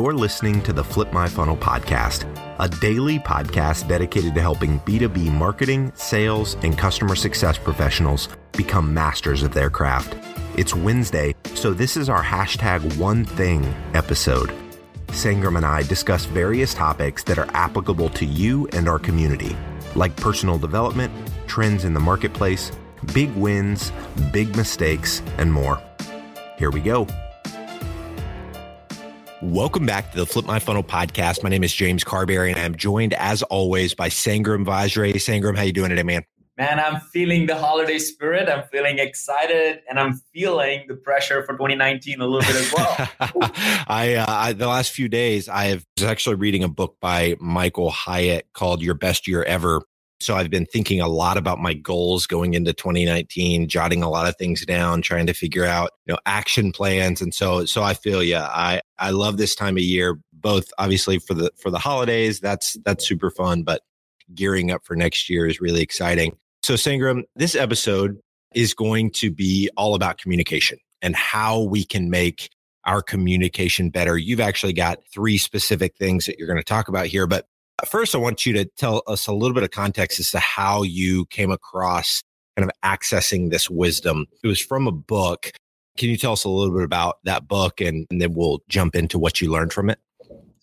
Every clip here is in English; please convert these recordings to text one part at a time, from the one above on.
You're listening to the Flip My Funnel podcast, a daily podcast dedicated to helping B2B marketing, sales, and customer success professionals become masters of their craft. It's Wednesday, so this is our hashtag one thing episode. Sangram and I discuss various topics that are applicable to you and our community, like personal development, trends in the marketplace, big wins, big mistakes, and more. Here we go. Welcome back to the Flip My Funnel podcast. My name is James Carbary, and I'm joined, as always, by Sangram Vajre. Sangram, how you doing today, man? Man, I'm feeling the holiday spirit. I'm feeling excited, and I'm feeling the pressure for 2019 a little bit as well. I, uh, I, the last few days, I have was actually reading a book by Michael Hyatt called "Your Best Year Ever." So I've been thinking a lot about my goals going into 2019, jotting a lot of things down, trying to figure out, you know, action plans. And so, so I feel, yeah, I, I love this time of year, both obviously for the, for the holidays. That's, that's super fun, but gearing up for next year is really exciting. So Sangram, this episode is going to be all about communication and how we can make our communication better. You've actually got three specific things that you're going to talk about here, but First, I want you to tell us a little bit of context as to how you came across kind of accessing this wisdom. It was from a book. Can you tell us a little bit about that book and, and then we'll jump into what you learned from it?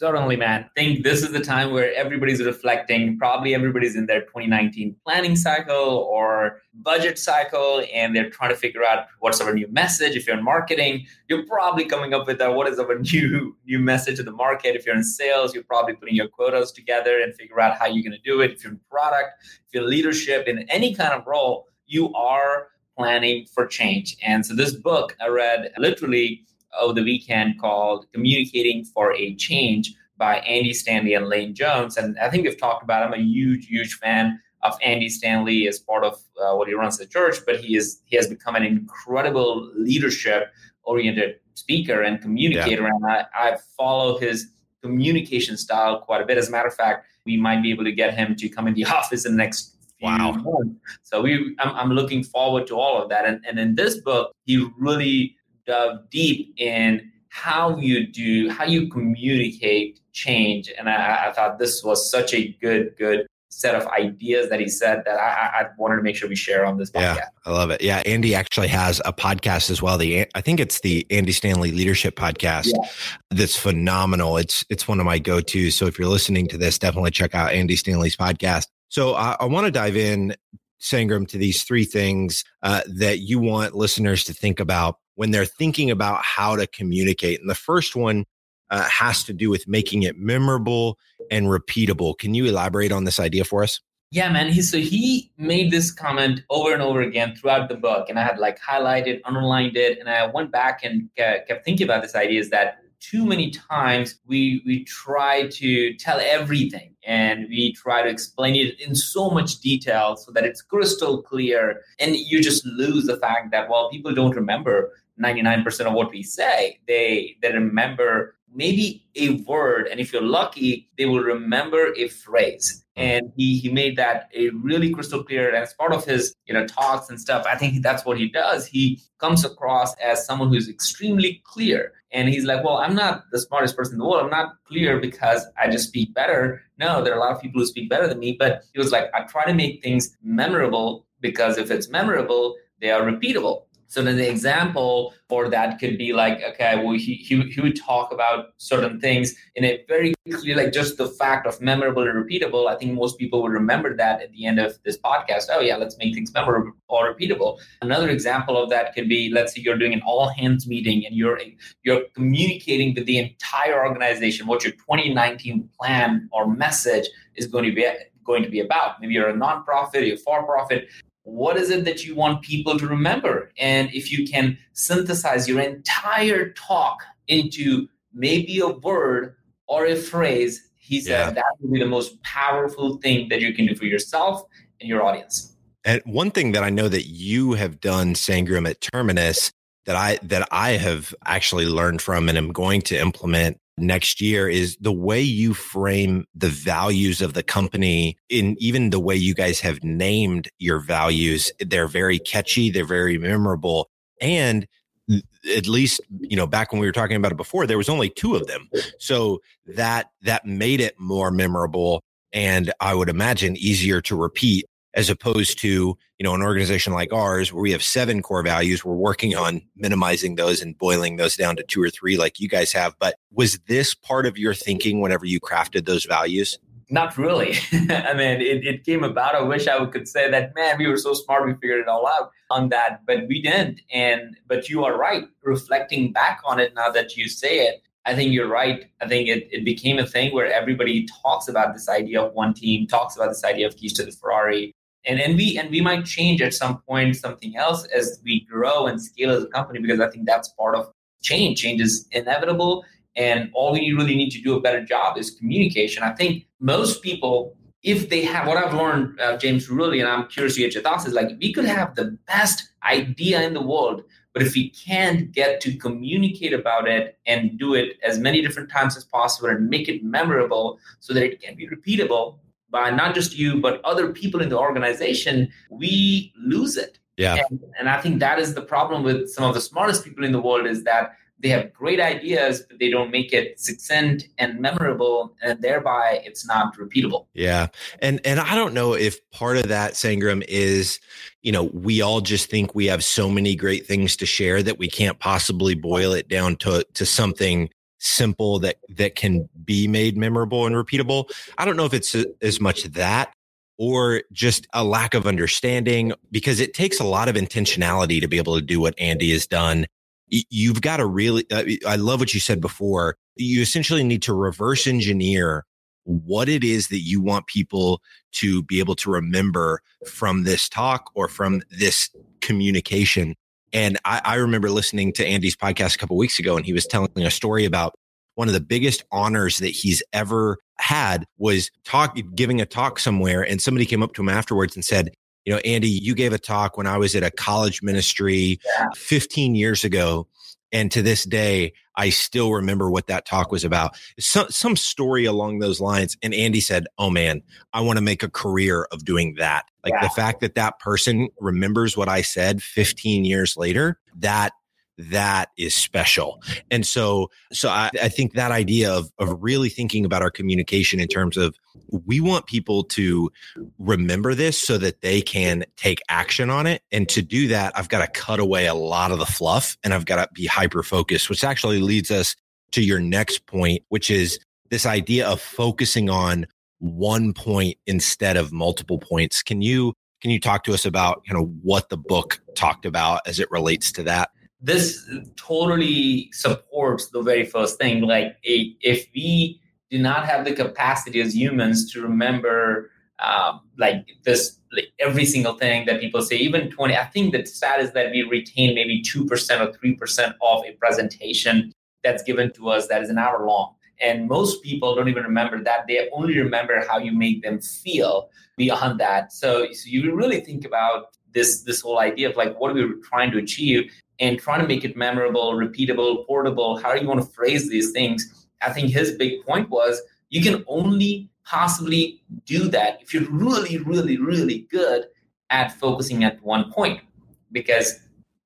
Certainly, man. I think this is the time where everybody's reflecting. Probably everybody's in their 2019 planning cycle or budget cycle, and they're trying to figure out what's our new message. If you're in marketing, you're probably coming up with a, what is our new new message to the market. If you're in sales, you're probably putting your quotas together and figure out how you're going to do it. If you're in product, if you're leadership in any kind of role, you are planning for change. And so this book I read literally over the weekend called Communicating for a Change by Andy Stanley and Lane Jones. And I think we've talked about, I'm a huge, huge fan of Andy Stanley as part of uh, what he runs the church, but he is he has become an incredible leadership oriented speaker and communicator. Yeah. And I, I follow his communication style quite a bit. As a matter of fact, we might be able to get him to come in the office in the next wow. months. So we I'm, I'm looking forward to all of that. And, and in this book, he really dove deep in how you do, how you communicate change. And I, I thought this was such a good, good set of ideas that he said that I, I, wanted to make sure we share on this podcast. Yeah, I love it. Yeah, Andy actually has a podcast as well. The I think it's the Andy Stanley Leadership Podcast. Yeah. That's phenomenal. It's it's one of my go tos. So if you're listening to this, definitely check out Andy Stanley's podcast. So uh, I want to dive in, Sangram, to these three things uh, that you want listeners to think about when they're thinking about how to communicate. And the first one uh, has to do with making it memorable and repeatable. Can you elaborate on this idea for us? Yeah, man. He, so he made this comment over and over again throughout the book, and I had like highlighted, underlined it, and I went back and kept thinking about this idea: is that too many times we we try to tell everything and we try to explain it in so much detail so that it's crystal clear, and you just lose the fact that well, people don't remember 99% of what we say. They they remember maybe a word, and if you're lucky, they will remember a phrase. And he he made that a really crystal clear. And as part of his you know talks and stuff, I think that's what he does. He comes across as someone who's extremely clear. And he's like, well, I'm not the smartest person in the world. I'm not clear because I just speak better. No, there are a lot of people who speak better than me. But he was like, I try to make things memorable because if it's memorable, they are repeatable. So then the example for that could be like, okay, well, he, he, he would talk about certain things in a very clear, like just the fact of memorable and repeatable. I think most people would remember that at the end of this podcast. Oh yeah, let's make things memorable or repeatable. Another example of that could be, let's say you're doing an all hands meeting and you're you're communicating with the entire organization what your 2019 plan or message is going to be going to be about. Maybe you're a nonprofit, you're for profit what is it that you want people to remember? And if you can synthesize your entire talk into maybe a word or a phrase, he said yeah. that would be the most powerful thing that you can do for yourself and your audience. And one thing that I know that you have done, Sangram, at Terminus that I that I have actually learned from and am going to implement next year is the way you frame the values of the company in even the way you guys have named your values. They're very catchy. They're very memorable. And at least you know back when we were talking about it before there was only two of them so that that made it more memorable and i would imagine easier to repeat as opposed to you know an organization like ours where we have seven core values we're working on minimizing those and boiling those down to two or three like you guys have but was this part of your thinking whenever you crafted those values not really. I mean, it, it came about. I wish I could say that, man, we were so smart, we figured it all out on that, but we didn't. And, but you are right. Reflecting back on it now that you say it, I think you're right. I think it, it became a thing where everybody talks about this idea of one team, talks about this idea of keys to the Ferrari. And, and we and we might change at some point something else as we grow and scale as a company because I think that's part of change. Change is inevitable and all we really need to do a better job is communication. I think most people, if they have what I've learned, uh, James, really, and I'm curious to get your thoughts, is like we could have the best idea in the world, but if we can't get to communicate about it and do it as many different times as possible and make it memorable so that it can be repeatable by not just you, but other people in the organization, we lose it. Yeah. And, and I think that is the problem with some of the smartest people in the world is that they have great ideas, but they don't make it succinct and memorable, and thereby it's not repeatable. Yeah, and and I don't know if part of that Sangram is, you know, we all just think we have so many great things to share that we can't possibly boil it down to to something simple that that can be made memorable and repeatable. I don't know if it's as much that or just a lack of understanding because it takes a lot of intentionality to be able to do what Andy has done you've got to really, uh, I love what you said before. You essentially need to reverse engineer what it is that you want people to be able to remember from this talk or from this communication. And I, I remember listening to Andy's podcast a couple weeks ago, and he was telling a story about one of the biggest honors that he's ever had was talk giving a talk somewhere and somebody came up to him afterwards and said you know, Andy, you gave a talk when I was at a college ministry yeah. 15 years ago. And to this day, I still remember what that talk was about. Some, some story along those lines. And Andy said, Oh man, I want to make a career of doing that. Like yeah. the fact that that person remembers what I said 15 years later, that that is special. And so, so I, I, think that idea of, of really thinking about our communication in terms of we want people to remember this so that they can take action on it. And to do that, I've got to cut away a lot of the fluff and I've got to be hyper focused, which actually leads us to your next point, which is this idea of focusing on one point instead of multiple points. Can you can you talk to us about you know what the book talked about as it relates to that? This totally supports the very first thing. Like, a, if we do not have the capacity as humans to remember, um, like this, like every single thing that people say, even 20, I think the stat is that we retain maybe 2% or 3% of a presentation that's given to us that is an hour long. And most people don't even remember that. They only remember how you make them feel beyond that. So, so you really think about this this whole idea of like what are we trying to achieve and trying to make it memorable, repeatable, portable, how you want to phrase these things. I think his big point was you can only possibly do that if you're really, really, really good at focusing at one point. Because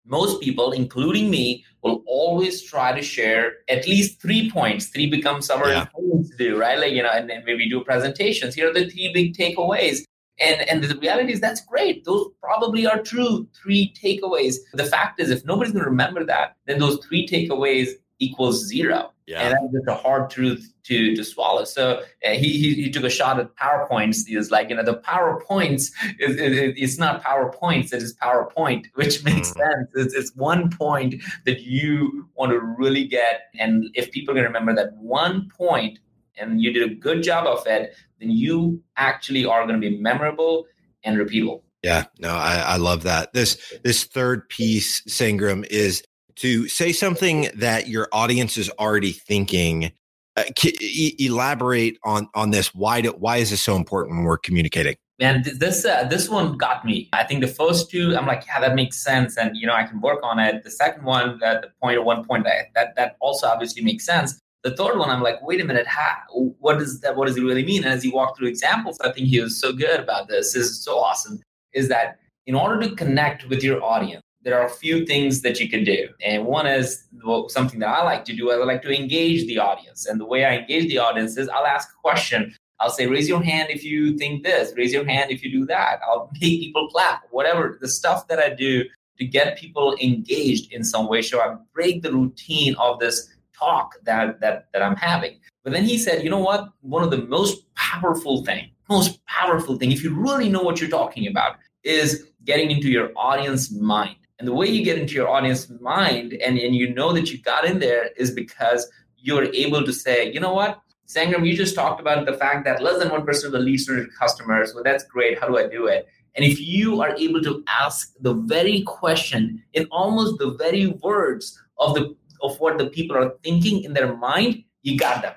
most people, including me, will always try to share at least three points. Three becomes our yeah. to do, right? Like, you know, and then maybe do presentations. Here are the three big takeaways. And, and the reality is that's great. Those probably are true. Three takeaways. The fact is, if nobody's going to remember that, then those three takeaways equals zero. Yeah. And that's just a hard truth to to swallow. So uh, he, he, he took a shot at PowerPoints. He was like, you know, the PowerPoints is it, it's not PowerPoints, it is PowerPoint, which makes mm. sense. It's, it's one point that you want to really get. And if people can remember that one point and you did a good job of it, then you actually are going to be memorable and repeatable. Yeah, no, I, I love that. This this third piece, Sangram, is to say something that your audience is already thinking. Uh, e- elaborate on on this. Why do, why is this so important when we're communicating? And this uh, this one got me. I think the first two, I'm like, yeah, that makes sense, and you know, I can work on it. The second one, uh, the point or one point, that that also obviously makes sense. The third one, I'm like, wait a minute, how, what does that? What does it really mean? And as he walked through examples, I think he was so good about this. This is so awesome. Is that in order to connect with your audience, there are a few things that you can do. And one is well, something that I like to do. I like to engage the audience. And the way I engage the audience is I'll ask a question. I'll say, raise your hand if you think this, raise your hand if you do that. I'll make people clap, whatever the stuff that I do to get people engaged in some way. So I break the routine of this talk that that that I'm having. But then he said, you know what? One of the most powerful thing, most powerful thing, if you really know what you're talking about, is getting into your audience mind. And the way you get into your audience mind and, and you know that you got in there is because you're able to say, you know what? Sangram, you just talked about the fact that less than 1% of the leads are customers. Well, that's great. How do I do it? And if you are able to ask the very question in almost the very words of the of what the people are thinking in their mind, you got them.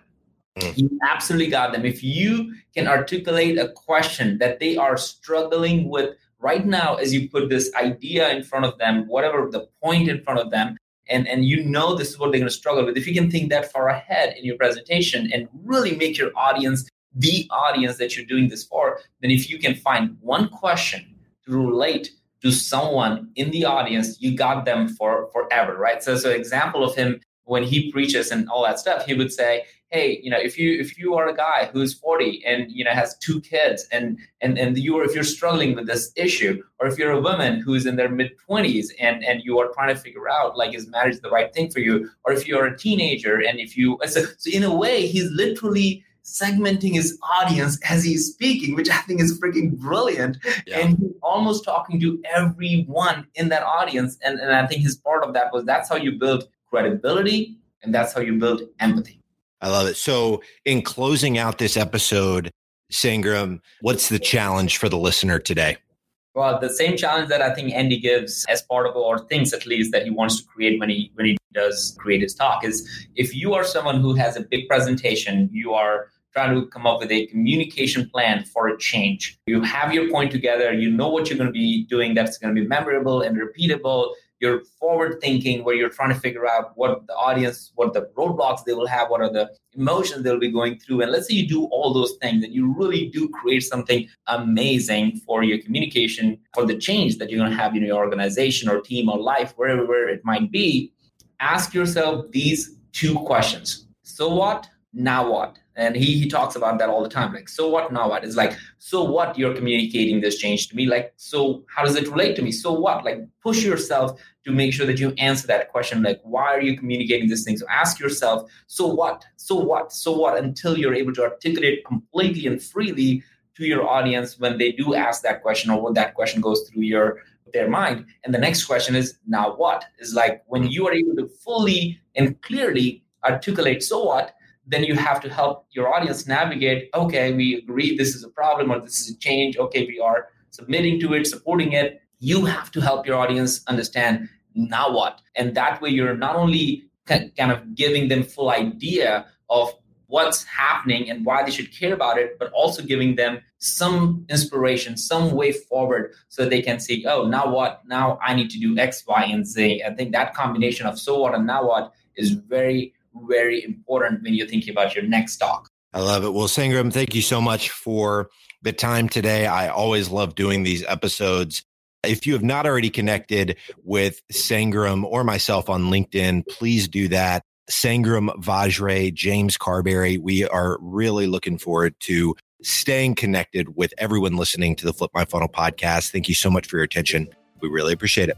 Mm. You absolutely got them. If you can articulate a question that they are struggling with right now as you put this idea in front of them whatever the point in front of them and and you know this is what they're going to struggle with if you can think that far ahead in your presentation and really make your audience the audience that you're doing this for then if you can find one question to relate to someone in the audience you got them for forever right? So so example of him when he preaches and all that stuff he would say hey you know if you if you are a guy who's 40 and you know has two kids and and and you are if you're struggling with this issue or if you're a woman who's in their mid 20s and and you are trying to figure out like is marriage the right thing for you? Or if you're a teenager and if you so, so in a way he's literally segmenting his audience as he's speaking, which I think is freaking brilliant. Yeah. And he's almost talking to everyone in that audience. And, and I think his part of that was that's how you build credibility and that's how you build empathy. I love it. So, in closing out this episode, Sangram, what's the challenge for the listener today? Well, the same challenge that I think Andy gives as part of, or thinks at least that he wants to create when he when he does create his talk is if you are someone who has a big presentation, you are trying to come up with a communication plan for a change. You have your point together, you know what you're going to be doing that's going to be memorable and repeatable. You're forward thinking where you're trying to figure out what the audience what the roadblocks they will have what are the emotions they'll be going through. And let's say you do all those things and you really do create something amazing for your communication for the change that you're going to have in your organization or team or life wherever it might be. Ask yourself these two questions. So what? Now what and he, he talks about that all the time like so what now what it's like so what you're communicating this change to me? Like so how does it relate to me? So what? Like push yourself to make sure that you answer that question like why are you communicating this thing so ask yourself so what? So what? So what? Until you're able to articulate completely and freely to your audience when they do ask that question or when that question goes through your their mind. And the next question is now what? Is like when you are able to fully and clearly articulate so what then you have to help your audience navigate okay we agree this is a problem or this is a change. Okay we are submitting to it supporting it. You have to help your audience understand now what? And that way you're not only kind of giving them full idea of what's happening and why they should care about it but also giving them some inspiration some way forward so they can say oh now what? Now i need to do x y and z. I think that combination of so what and now what is very very important when you're thinking about your next talk. I love it. Well, Sangram, thank you so much for the time today. I always love doing these episodes. If you have not already connected with Sangram or myself on LinkedIn, please do that. Sangram Vajre, James Carbary. We are really looking forward to staying connected with everyone listening to the Flip My Funnel podcast. Thank you so much for your attention. We really appreciate it.